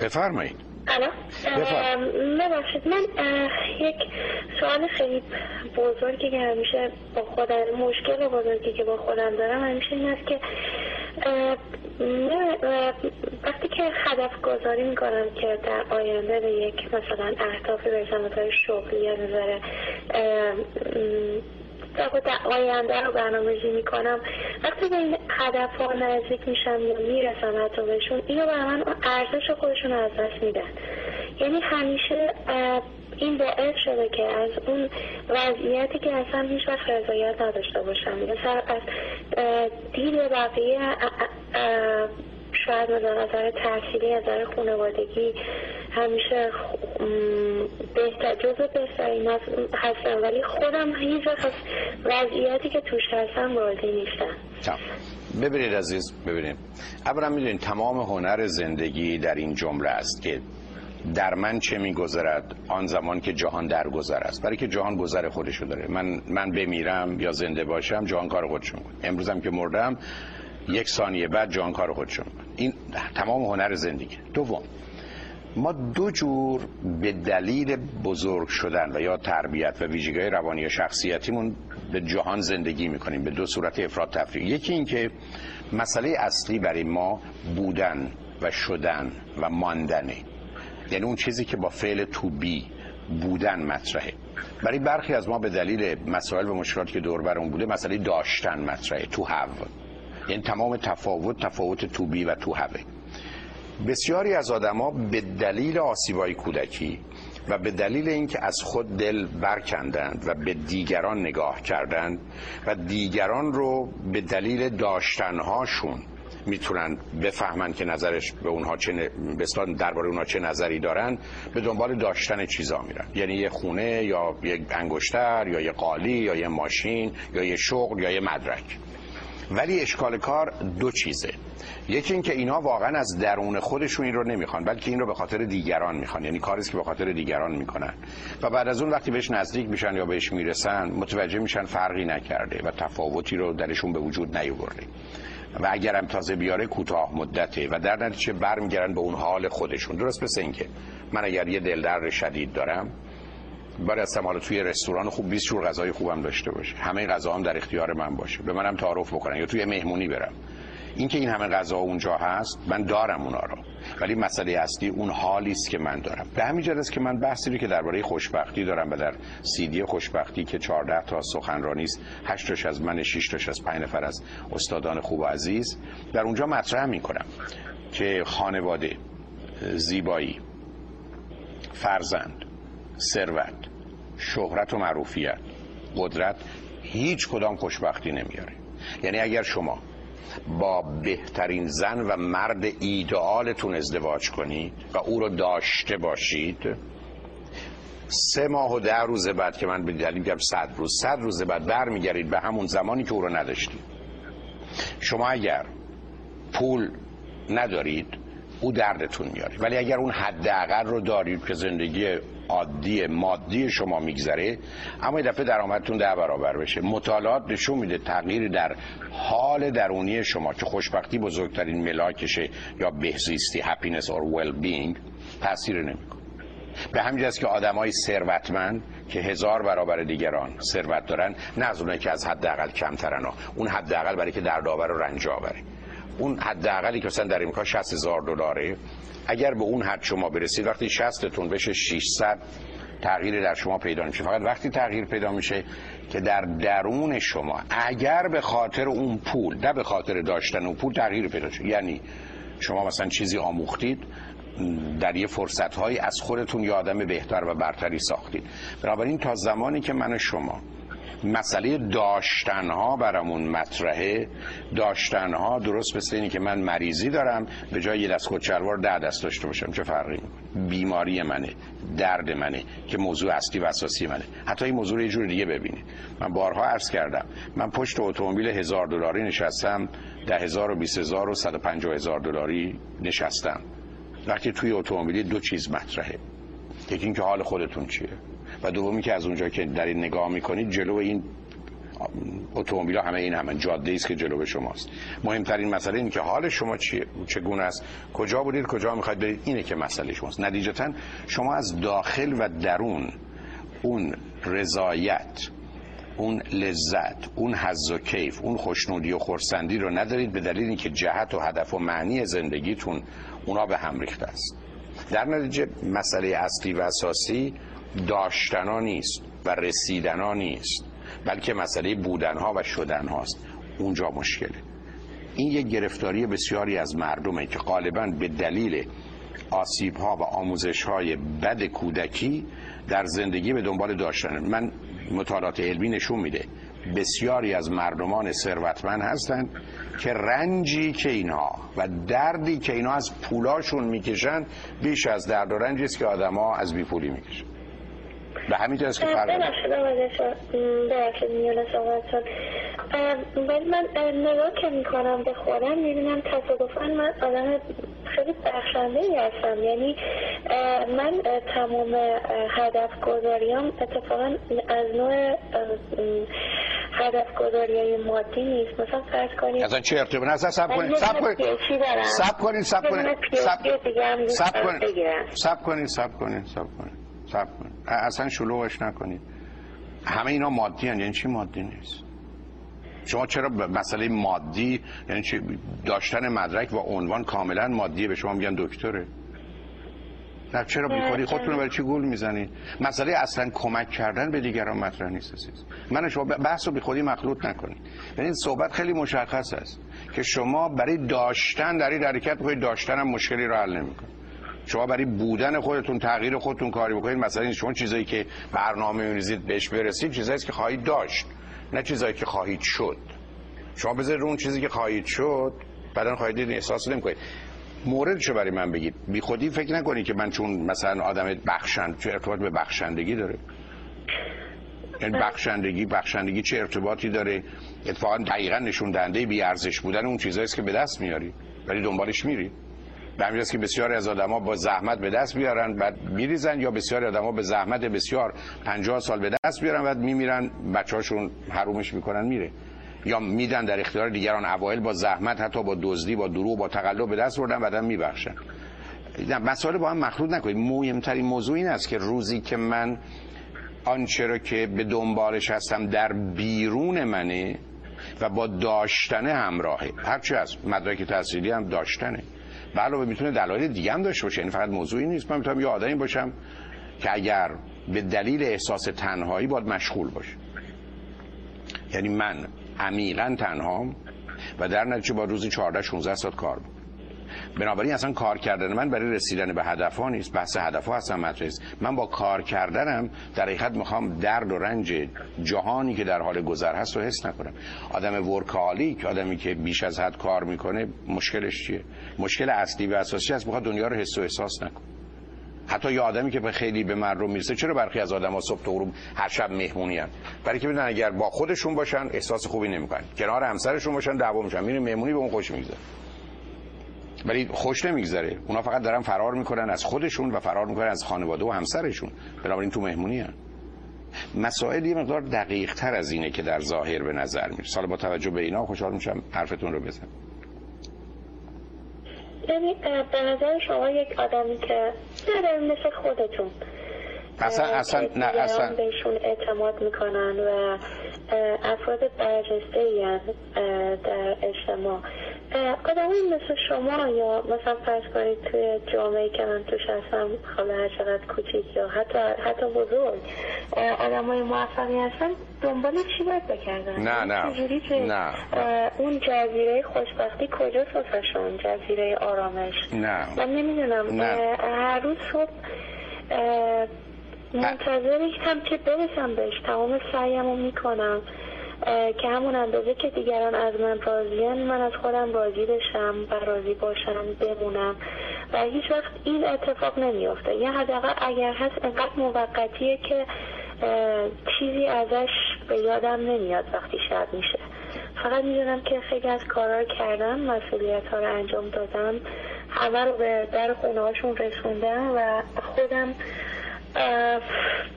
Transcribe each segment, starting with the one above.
بفرمایید. ببخشید من یک سوال خیلی بزرگی که همیشه با خودم مشکل بزرگی که با خودم دارم همیشه این است که وقتی که هدف گذاری می‌کنم که در آینده به یک مثلا اهدافی برسم مثلا شغلی یا نظر در آینده رو برنامه‌ریزی می‌کنم. وقتی به این هدف ها نزدیک میشم یا می‌رسم حتی بهشون اینو برای من ارزش خودشون از دست میدن. یعنی همیشه این باعث شده که از اون وضعیتی که اصلا هیچ وقت رضایت نداشته باشم. مثلا از دید بقیه شاید از نظر تحصیلی از نظر خانوادگی همیشه بهتر جزو بهترین هستم ولی خودم هیچ وقت وضعیتی که توش هستم راضی نیستم. ببینید عزیز ببینید. اولا می‌دونید تمام هنر زندگی در این جمله است که در من چه میگذرد؟ آن زمان که جهان درگذر است. برای که جهان گذر خودشو داره. من من بمیرم یا زنده باشم جهان کار خودشون کنه امروزم که مردم یک ثانیه بعد جهان کار خودشون این تمام هنر زندگی. دوم ما دو جور به دلیل بزرگ شدن و یا تربیت و ویژگی روانی و شخصیتیمون به جهان زندگی می‌کنیم به دو صورت افراد تفریق یکی این که مسئله اصلی برای ما بودن و شدن و ماندنه. یعنی اون چیزی که با فعل تو بی بودن مطرحه. برای برخی از ما به دلیل مسائل و مشکلاتی که دور برمون بوده مسئله داشتن مطرحه. تو هو یعنی تمام تفاوت تفاوت تو بی و تو هوه بسیاری از آدما به دلیل آسیبای کودکی و به دلیل اینکه از خود دل برکندند و به دیگران نگاه کردند و دیگران رو به دلیل داشتنهاشون می‌تونن بفهمن که نظرش به اونها چه درباره اونها چه نظری دارن به دنبال داشتن چیزا میرن. یعنی یه خونه یا یک انگشتر یا یه قالی یا یه ماشین یا یه شغل یا یه مدرک. ولی اشکال کار دو چیزه. یکی اینکه اینا واقعا از درون خودشون این رو نمی‌خوان بلکه این رو به خاطر دیگران می‌خوان. یعنی کاری که به خاطر دیگران می‌کنن. و بعد از اون وقتی بهش نزدیک میشن یا بهش می‌رسن متوجه میشن فرقی نکرده و تفاوتی رو درشون به وجود نیاورده. و اگرم تازه بیاره کوتاه مدته. و در نتیجه برمیگردن به اون حال خودشون. درست مثل اینکه من اگر یه دلدر شدید دارم برای هستم حالا توی رستوران خوب 20 جور غذای خوبم داشته باشه. همه غذا هم در اختیار من باشه. به منم تعارف بکنن یا توی مهمونی برم. اینکه این همه غذا اونجا هست من دارم اونا رو. ولی مسئله اصلی اون حالی است که من دارم. به همین جهت که من بحثی رو که درباره خوشبختی دارم و در سیدی خوشبختی که 14 تا سخنرانی است 8 تاش از من 6 تاش از 5 نفر از استادان خوب و عزیز در اونجا مطرح می‌کنم که خانواده زیبایی فرزند ثروت شهرت و معروفیت قدرت هیچ کدام خوشبختی نمیاره. یعنی اگر شما با بهترین زن و مرد ایدئالتون ازدواج کنید و او رو داشته باشید. سه ماه و ده روز بعد که من به دلیل میگم صد روز صد روز بعد برمیگردید به همون زمانی که او رو نداشتید. شما اگر پول ندارید او دردتون میاره. ولی اگر اون حداقل رو دارید که زندگی عادی مادی شما میگذره اما دفعه درآمدتون ده برابر بشه. مطالعات نشون میده تغییر در حال درونی شما که خوشبختی بزرگترین ملاکشه یا بهزیستی happiness or well being تاثیر نمی‌کنه. به همین است که آدمای ثروتمند که هزار برابر دیگران ثروت دارن نه از اونایی که از حداقل کمترن اون حداقل برای که در داور و رنج آوره. اون حداقلی که مثلا در امریکا 60 هزار دلاره اگر به اون حد شما برسید وقتی 60 تون بشه 600 تغییر در شما پیدا میشه. فقط وقتی تغییر پیدا میشه که در درون شما اگر به خاطر اون پول نه به خاطر داشتن اون پول تغییر پیدا شد یعنی شما مثلا چیزی آموختید در یه فرصت از خودتون یه آدم بهتر و برتری ساختید. بنابراین تا زمانی که من شما مسئله داشتنها برامون مطرحه. داشتنها درست مثل اینی که من مریضی دارم به جای یه دست خودشلوار ده دست داشته باشم. چه فرقی می‌کنه؟ بیماری منه درد منه که موضوع اصلی و اساسی منه. حتی این موضوع یه جور دیگه ببینید. من بارها عرض کردم من پشت اتومبیل هزار دلاری نشستم ده هزار و بیس هزار و صد و پنجاه هزار دلاری نشستم. وقتی توی اتومبیلی دو چیز مطرحه. یکی اینکه حال خودتون چیه. و دومی که از اونجا که در این نگاه می‌کنید جلو این اتومبیل همه این همه جاده است که جلو شماست. مهمترین مسئله اینه که حال شما چیه چگونه است؟ کجا بودید؟ کجا می‌خواید برید؟ اینه که مسئله شماست. نتیجتا شما از داخل و درون اون رضایت اون لذت اون حظ و کیف اون خوشنودی و خورسندی رو ندارید به دلیل اینکه جهت و هدف و معنی زندگیتون اونا به هم ریخته است. در نتیجه مسئله اصلی و اساسی داشتنا نیست و رسیدنا نیست بلکه مسئله بودنها و شدنهاست. اونجا مشکله. این یک گرفتاری بسیاری از مردمه که غالبا به دلیل آسیب ها و آموزش های بد کودکی در زندگی به دنبال داشتن. من مطالعات علمی نشون میده بسیاری از مردمان ثروتمند هستند که رنجی که اینها و دردی که اینها از پولاشون می‌کشن بیش از درد و رنجی است که آدما از بی پولی می‌کشن. به همین است که فرق ببخشید میونه صحبتتون. ولی من نگاه که می‌کنم به خودم می‌بینم تصادفا من آدم خیلی بخشنده ای هستم. یعنی من تمام هدف گذاریام اتفاقا از نوع هدف گذاری مادی نیست. مثلا فرض کنید اصلا چه ارتباط نه اصلا سب کنید سب کنید. سب کنید سب کنید. سب کنید. سب کنید سب کنید سب کنید. سب کنید. اصلا شلوغش نکنید. همه اینا مادی هن. یعنی چی مادی نیست؟ شما چرا مسئله مادی یعنی چی؟ داشتن مدرک و عنوان کاملا مادیه به شما میگن دکتره. نه چرا بیخوری خودتون برای چی گول می‌زنید مسئله اصلا کمک کردن به دیگران مطرح نیست عزیز. من شما بحث رو بیخودی مخلوط نکنید. ببینید صحبت خیلی مشخص است که شما برای داشتن در این حرکت داشتن هم مشکلی رو حل نمی‌کنه. شما برای بودن خودتون تغییر خودتون کاری بکنید. مثلا این شما چیزایی که برنامه می‌ریزید بهش برسید چیزایی که خواهید داشت نه چیزایی که خواهید شد. شما بذارید اون چیزی که خواهید شد بعدا خواهید دید احساس نمی‌کنید. موردشو برای من بگید. بی خودی فکر نکنید که من چون مثلا آدم بخشند چه ارتباط به بخشندگی داره؟ یعنی بخشندگی بخشندگی چه ارتباطی داره؟ اتفاقا دقیقا نشون دهنده بی ارزش بودن اون چیزایی که به دست میاری ولی دنبالش میری به که بسیاری از آدما با زحمت به دست بیارن بعد میریزن یا بسیاری آدما به زحمت بسیار 50 سال به دست بیارن بعد میمیرن بچه‌هاشون حرومش می‌کنن میره. یا میدن در اختیار دیگران اوایل با زحمت حتی با دزدی با دروغ با تقلب به دست بردن بعدا میبخشن. مسائل با هم مخلوط نکنید. مهمترین موضوع این است که روزی که من آنچه را که به دنبالش هستم در بیرون منه و با داشتنه همراهه. هرچی از مدرک تحصیلی هم داشتنه. علاوه می‌تونه دلایل دیگه هم داشته باشه. یعنی فقط موضوعی نیست. من می‌تونم یه آدمی باشم که اگر به دلیل احساس تنهایی باید مشغول باشه. یعنی من عمیقا تنهام و در نتیجه با روزی 14 16 ساعت کار بکنم بنابراین اصلا کار کردن من برای رسیدن به هدف ها نیست بحث هدف ها اصلا مطرح من با کار کردنم در حقیقت می‌خوام درد و رنج جهانی که در حال گذر هست رو حس نکنم. آدم ورکالیک آدمی که بیش از حد کار می‌کنه مشکلش چیه؟ مشکل اصلی و اساسی است می‌خواد دنیا رو حس و احساس نکنه. حتی یه آدمی که به خیلی به رو می‌رسه چرا برخی از آدم ها صبح تا غروب هر شب مهمونی هم برای که بدن اگر با خودشون باشن احساس خوبی نمی‌کنن. کنار همسرشون باشن دعوا میشن میره مهمونی به اون خوش میگذره. ولی خوش نمیگذره. اونا فقط دارن فرار می‌کنن از خودشون و فرار می‌کنن از خانواده و همسرشون. بنابراین تو مهمونی هن. مسائل یه مقدار دقیق تر از اینه که در ظاهر به نظر میره سال با توجه به اینا خوشحال میشم حرفتون رو بزن یعنی به نظر شما یک آدمی که نداره مثل خودتون اصلا اصلا نه اصلا بهشون اعتماد می‌کنن و افراد برجسته در اجتماع. آدمایی مثل شما یا مثلا فرض کنید توی جامعه که من توش هستم حالا هر چقدر کوچیک یا حتی حتی بزرگ آدمای موفقی هستن دنبال چی باید بکردن. نه نه. نه. اون جزیره خوشبختی کجا واسهشون جزیره آرامش؟ نه. من نمی‌دونم. هر روز صبح منتظرشم که برسم بهش. تمام سعیمو می‌کنم. که همون اندازه که دیگران از من راضیان من از خودم راضی بشم و راضی باشم بمونم. و هیچ وقت این اتفاق نمیافته. یا حداقل اگر هست انقدر موقتیه که چیزی ازش به یادم نمیاد وقتی شب میشه. فقط می‌دونم که خیلی از کارا کردم مسئولیت ها رو انجام دادم. همه رو به در خونه هاشون رسوندم و خودم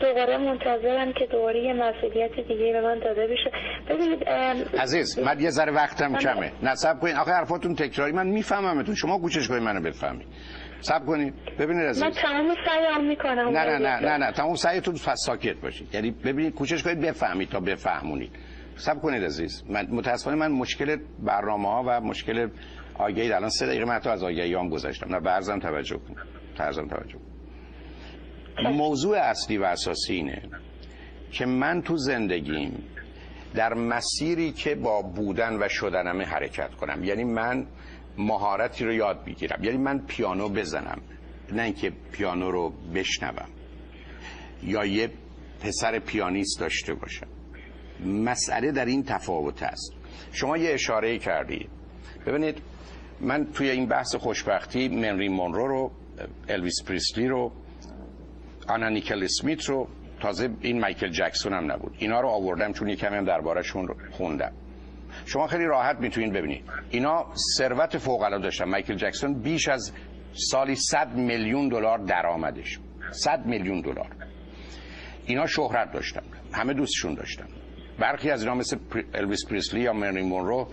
دوباره منتظرم که دوباره یه مسئولیت دیگه به من داده بشه. ببینید عزیز من یه ذره وقتم کمه. نصب کنین. آخه حرفاتون تکراری. من میفهممتون. شما گوشش کنید منو بفهمید سب کنید ببینید عزیز. من تمام سعیم می‌کنم. نه نه نه نه نه. تمام سعیتون پس ساکت باشید یعنی ببینید کوشش کنید بفهمید تا بفهمونید. سب کنید عزیز. من متاسفانه من مشکل برنامه ها و مشکل آگهی الان سه دقیقه من حتی از آگهی هم گذاشتم نه برزم توجه کن برزم توجه کن موضوع اصلی و اساسی اینه که من تو زندگیم در مسیری که با بودن و شدنمه حرکت کنم. یعنی من مهارتی رو یاد بگیرم یعنی من پیانو بزنم. نه اینکه پیانو رو بشنوم. یا یه پسر پیانیست داشته باشم. مسئله در این تفاوت است. شما یه اشاره کردید. ببینید من توی این بحث خوشبختی منری مونرو رو الویس پریسلی رو آنا نیکل اسمیت رو تازه این مایکل جکسون هم نبود. اینا رو آوردم چون یکم هم دربارشون رو خوندم. شما خیلی راحت می‌تونید ببینید. اینا ثروت فوق العاده داشتن. مایکل جکسون بیش از سالی 100 میلیون دلار درآمدش. 100 میلیون دلار. اینا شهرت داشتن. همه دوستشون داشتن. برخی از اینا مثل الویس پریسلی یا مرلین مونرو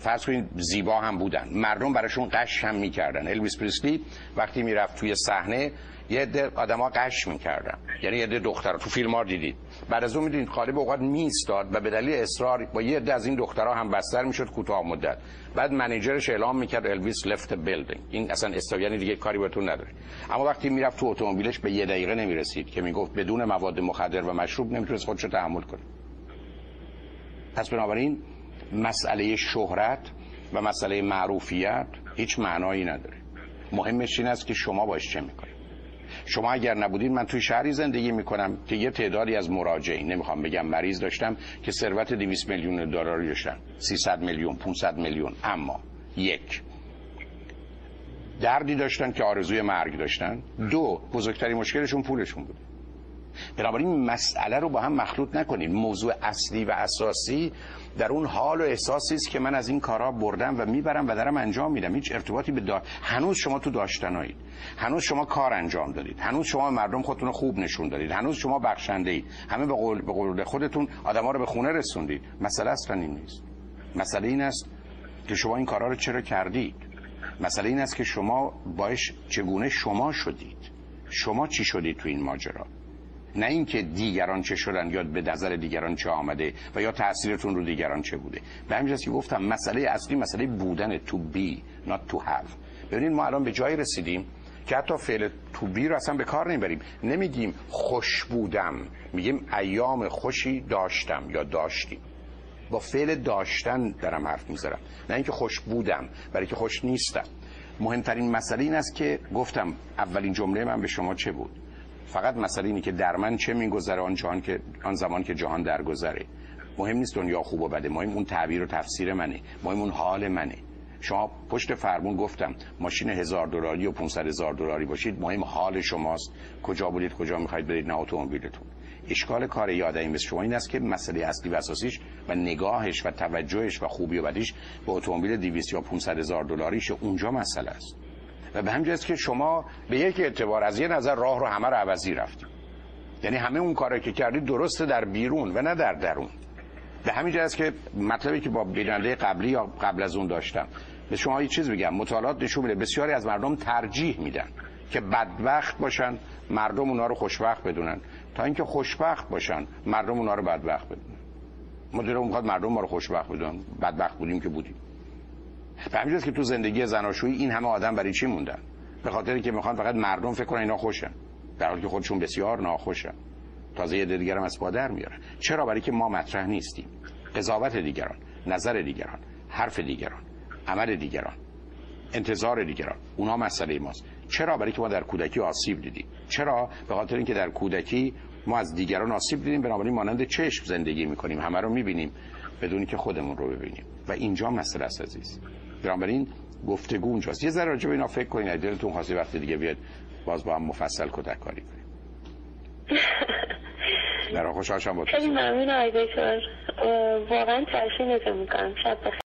فرض کنید زیبا هم بودن. مردم براشون غش هم می‌کردن. الویس پریسلی وقتی می‌رفت توی صحنه یه عده آدما قش می‌کردن. یعنی یه عده دختر تو فیلم ها دیدید. بعد از اون می‌دونید غالب اوقات میستاد و به دلیل اصرار با یه عده از این دخترها هم بستر می‌شد کوتاه مدت. بعد منیجرش اعلام می‌کرد الویس لفت بیلدینگ این اصلا استو یعنی دیگه کاری بهتون نداره. اما وقتی می‌رفت تو اتومبیلش به یه دقیقه نمی‌رسید که می‌گفت بدون مواد مخدر و مشروب نمی‌تونست خودشو تحمل کنه. پس بنابراین مسئله شهرت و مسئله معروفیت هیچ معنایی نداره. مهمش این است که شما باش چه می‌کنید شما اگر نبودید من توی شهری زندگی می‌کنم که یه تعدادی از مراجعین نمی‌خوام بگم مریض داشتم که ثروت 200 میلیون دلاری داشتن. 300 میلیون 500 میلیون. اما یک دردی داشتن که آرزوی مرگ داشتن. دو بزرگترین مشکلشون پولشون بود. بنابراین مسئله رو با هم مخلوط نکنید موضوع اصلی و اساسی در اون حال و احساسی است که من از این کارها بردم و می‌برم و دارم انجام میدم. هیچ ارتباطی به دا... هنوز شما تو داشتنایید. هنوز شما کار انجام دادید. هنوز شما مردم خودتون رو خوب نشون دادید. هنوز شما بخشنده اید همه به قول به قول خودتون آدما رو به خونه رسوندید. مسئله اصلا این نیست. مسئله این است که شما این کارها رو چرا کردید. مسئله این است که شما باش چگونه شما شدید. شما چی شدید تو این ماجرا؟ نه اینکه دیگران چه شدن یا به نظر دیگران چه آمده و یا تاثیرتون رو دیگران چه بوده. به همین که گفتم مسئله اصلی مسئله بودن to be not to have. ببینید ما الان به جایی رسیدیم که حتی فعل تو بی رو اصلا به کار نمی‌بریم. نمیگیم خوش بودم میگیم ایام خوشی داشتم یا داشتیم با فعل داشتن دارم حرف می‌ذارم نه اینکه خوش بودم برای که خوش نیستم. مهمترین مسئله این است که گفتم اولین جمله من به شما چه بود؟ فقط مسئله اینه که در من چه میگذره آن جهان که آن زمان که جهان درگذره. مهم نیست دنیا خوب و بده. مهم اون تعبیر و تفسیر منه. مهم اون حال منه. شما پشت فرمون گفتم ماشین هزار دلاری و 500 هزار دلاری باشید مهم حال شماست. کجا بودید کجا می‌خواید برید نه اتومبیلتون اشکال کار یادمی مثل شما این است که مسئله اصلی و اساسیش و نگاهش و توجهش و خوبی و بدیش به اتومبیل 200 یا 500 هزار دلاریش اونجا مسئله است. و به همین که شما به یک اعتبار از یه نظر راه رو همه رو عوضی رفتیم یعنی همه اون کاری که کردید درسته در بیرون و نه در درون. به همین که مطلبی که با بیننده قبلی یا قبل از اون داشتم به شما یه چیز بگم مطالعات نشون میده بسیاری از مردم ترجیح میدن که بدبخت باشن مردم اونا رو خوشبخت بدونن. تا اینکه خوشبخت باشن مردم اونا رو بدبخت بدونن. مدیرمون می‌خواد مردم ما رو خوشبخت بدونن. بدبخت بودیم که بودیم. به همین که تو زندگی زناشویی این همه آدم برای چی موندن؟ به خاطری که می‌خوان فقط مردم فکر کنن اینا خوشن. در حالی که خودشون بسیار ناخوشن. تازه یه دیگر هم از پادر میارن چرا؟ برای که ما مطرح نیستیم. قضاوت دیگران نظر دیگران حرف دیگران عمل دیگران انتظار دیگران. اونا مسئله ماست. چرا؟ برای که ما در کودکی آسیب دیدیم. چرا؟ به خاطر اینکه در کودکی ما از دیگران آسیب دیدیم. بنابراین مانند چشم زندگی می‌کنیم. همه رو می‌بینیم. بدون که خودمون رو ببینیم. و اینجا مسئله است عزیز. بنابراین گفتگو اونجاست. یه ذره راجع به اینا فکر کنین دلتون خواسته وقتی دیگه بیاد باز با هم مفصل کتک کاری کنیم. در خوشحال شدم خیلی ممنون آقای دکتر. واقعا تشکر می‌کنم شب